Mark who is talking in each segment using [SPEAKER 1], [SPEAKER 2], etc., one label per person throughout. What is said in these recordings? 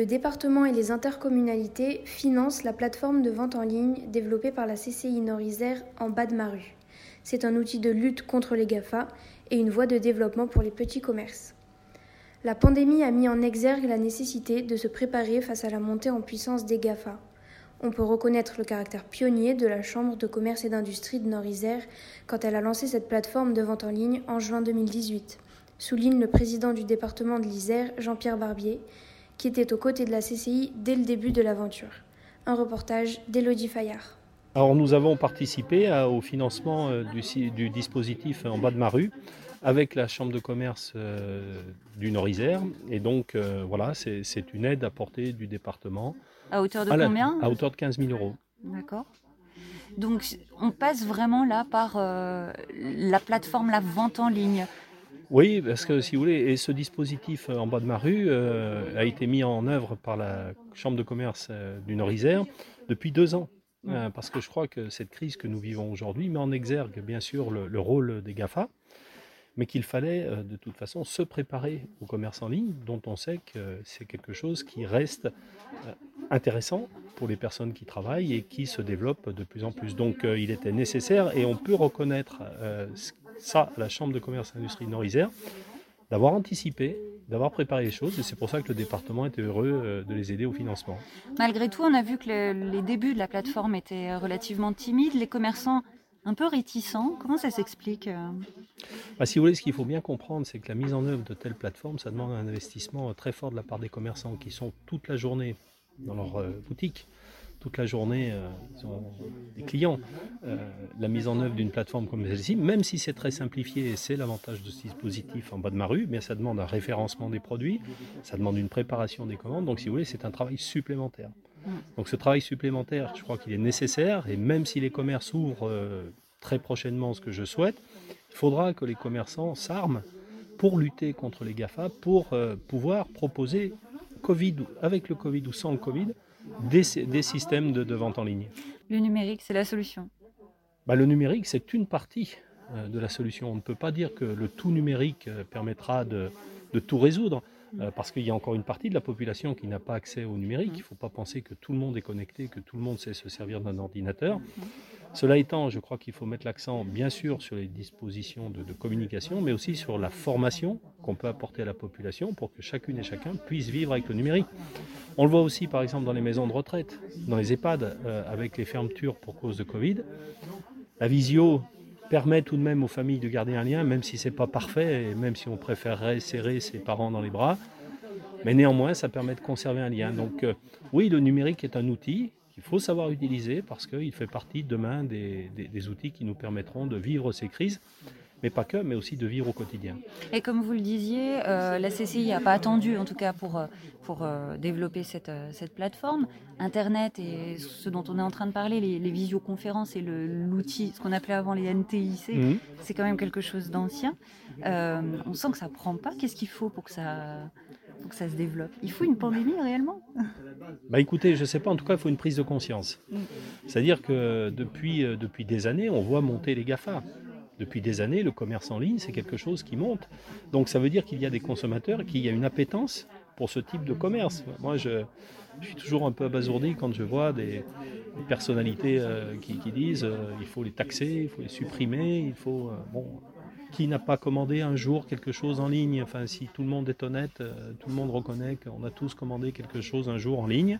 [SPEAKER 1] Le département et les intercommunalités financent la plateforme de vente en ligne développée par la CCI Nord-Isère en bas de ma rue. C'est un outil de lutte contre les GAFA et une voie de développement pour les petits commerces. La pandémie a mis en exergue la nécessité de se préparer face à la montée en puissance des GAFA. On peut reconnaître le caractère pionnier de la Chambre de commerce et d'industrie de Nord-Isère quand elle a lancé cette plateforme de vente en ligne en juin 2018, souligne le président du département de l'Isère, Jean-Pierre Barbier, qui était aux côtés de la CCI dès le début de l'aventure. Un reportage d'Élodie Fayard.
[SPEAKER 2] Alors nous avons participé au financement euh, du, dispositif en bas de ma rue avec la Chambre de commerce euh, du Nord-Isère. Et donc euh, voilà, c'est une aide apportée du département.
[SPEAKER 3] À hauteur de combien
[SPEAKER 2] À hauteur de 15 000 euros.
[SPEAKER 3] D'accord. Donc on passe vraiment là par la plateforme, la vente en ligne.
[SPEAKER 2] Oui, parce que si vous voulez, et ce dispositif euh, en bas de ma rue euh, a été mis en œuvre par la Chambre de commerce euh, du Nord-Isère depuis deux ans. parce que je crois que cette crise que nous vivons aujourd'hui met en exergue bien sûr le, rôle des GAFA, mais qu'il fallait de toute façon se préparer au commerce en ligne, dont on sait que c'est quelque chose qui reste intéressant pour les personnes qui travaillent et qui se développe de plus en plus. Donc il était nécessaire et on peut reconnaître ça, la Chambre de commerce et industrie Nord-Isère, d'avoir anticipé, d'avoir préparé les choses. Et c'est pour ça que le département était heureux euh, de les aider au financement.
[SPEAKER 3] Malgré tout, on a vu que les débuts de la plateforme étaient relativement timides, les commerçants un peu réticents. Comment ça s'explique euh
[SPEAKER 2] bah, Si vous voulez, ce qu'il faut bien comprendre, c'est que la mise en œuvre de telles plateformes, ça demande un investissement très fort de la part des commerçants qui sont toute la journée dans leur euh, boutique toute la journée, euh, des clients. Euh, la mise en œuvre d'une plateforme comme celle-ci, même si c'est très simplifié, et c'est l'avantage de ce dispositif en bas de ma rue, mais ça demande un référencement des produits, ça demande une préparation des commandes. Donc, si vous voulez, c'est un travail supplémentaire. Donc, ce travail supplémentaire, je crois qu'il est nécessaire, et même si les commerces ouvrent euh, très prochainement, ce que je souhaite, il faudra que les commerçants s'arment pour lutter contre les GAFA, pour pouvoir proposer Covid, avec le Covid ou sans le Covid, des, systèmes de, vente en ligne.
[SPEAKER 3] Le numérique, c'est la solution
[SPEAKER 2] bah, Le numérique, c'est une partie euh, de la solution. On ne peut pas dire que le tout numérique euh, permettra de, tout résoudre, euh, parce qu'il y a encore une partie de la population qui n'a pas accès au numérique. Il ne faut pas penser que tout le monde est connecté, que tout le monde sait se servir d'un ordinateur. Cela étant, je crois qu'il faut mettre l'accent bien sûr sur les dispositions de, communication, mais aussi sur la formation qu'on peut apporter à la population pour que chacune et chacun puisse vivre avec le numérique. On le voit aussi par exemple dans les maisons de retraite, dans les EHPAD, euh, avec les fermetures pour cause de Covid. La visio permet tout de même aux familles de garder un lien, même si ce n'est pas parfait, et même si on préférerait serrer ses parents dans les bras. Mais néanmoins, ça permet de conserver un lien. Donc euh, oui, le numérique est un outil, il faut savoir utiliser parce qu'il fait partie demain des, outils qui nous permettront de vivre ces crises mais pas que, mais aussi de vivre au quotidien.
[SPEAKER 3] Et comme vous le disiez, euh, la CCI n'a pas attendu, en tout cas pour, euh, pour euh, développer cette, cette, plateforme. Internet et ce dont on est en train de parler, les, visioconférences et l'outil, ce qu'on appelait avant les NTIC, mhm. c'est quand même quelque chose d'ancien. on sent que ça prend pas. Qu'est-ce qu'il faut pour que ça, pour que ça se développe Il faut une pandémie réellement
[SPEAKER 2] bah écoutez, je ne sais pas, en tout cas, il faut une prise de conscience. C'est-à-dire que depuis, euh, depuis des années, on voit monter les GAFA. Depuis des années, le commerce en ligne, c'est quelque chose qui monte. Donc ça veut dire qu'il y a des consommateurs, qu'il y a une appétence pour ce type de commerce. Moi, je, suis toujours un peu abasourdi quand je vois des, personnalités euh, qui, disent euh, il faut les taxer, il faut les supprimer, il faut... bon, qui n'a pas commandé un jour quelque chose en ligne Enfin, si tout le monde est honnête, euh, tout le monde reconnaît qu'on a tous commandé quelque chose un jour en ligne.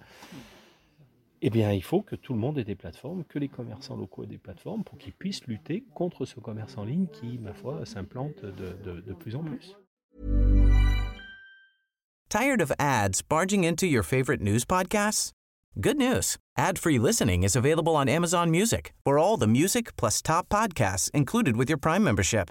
[SPEAKER 2] Eh bien, il faut que tout le monde ait des plateformes, que les commerçants locaux aient des plateformes pour qu'ils puissent lutter contre ce commerce en ligne qui, ma foi, s'implante de, plus en plus.
[SPEAKER 4] Tired of ads barging into your favorite news podcasts? Good news. Ad-free listening is available on Amazon Music for all the music plus top podcasts included with your Prime membership.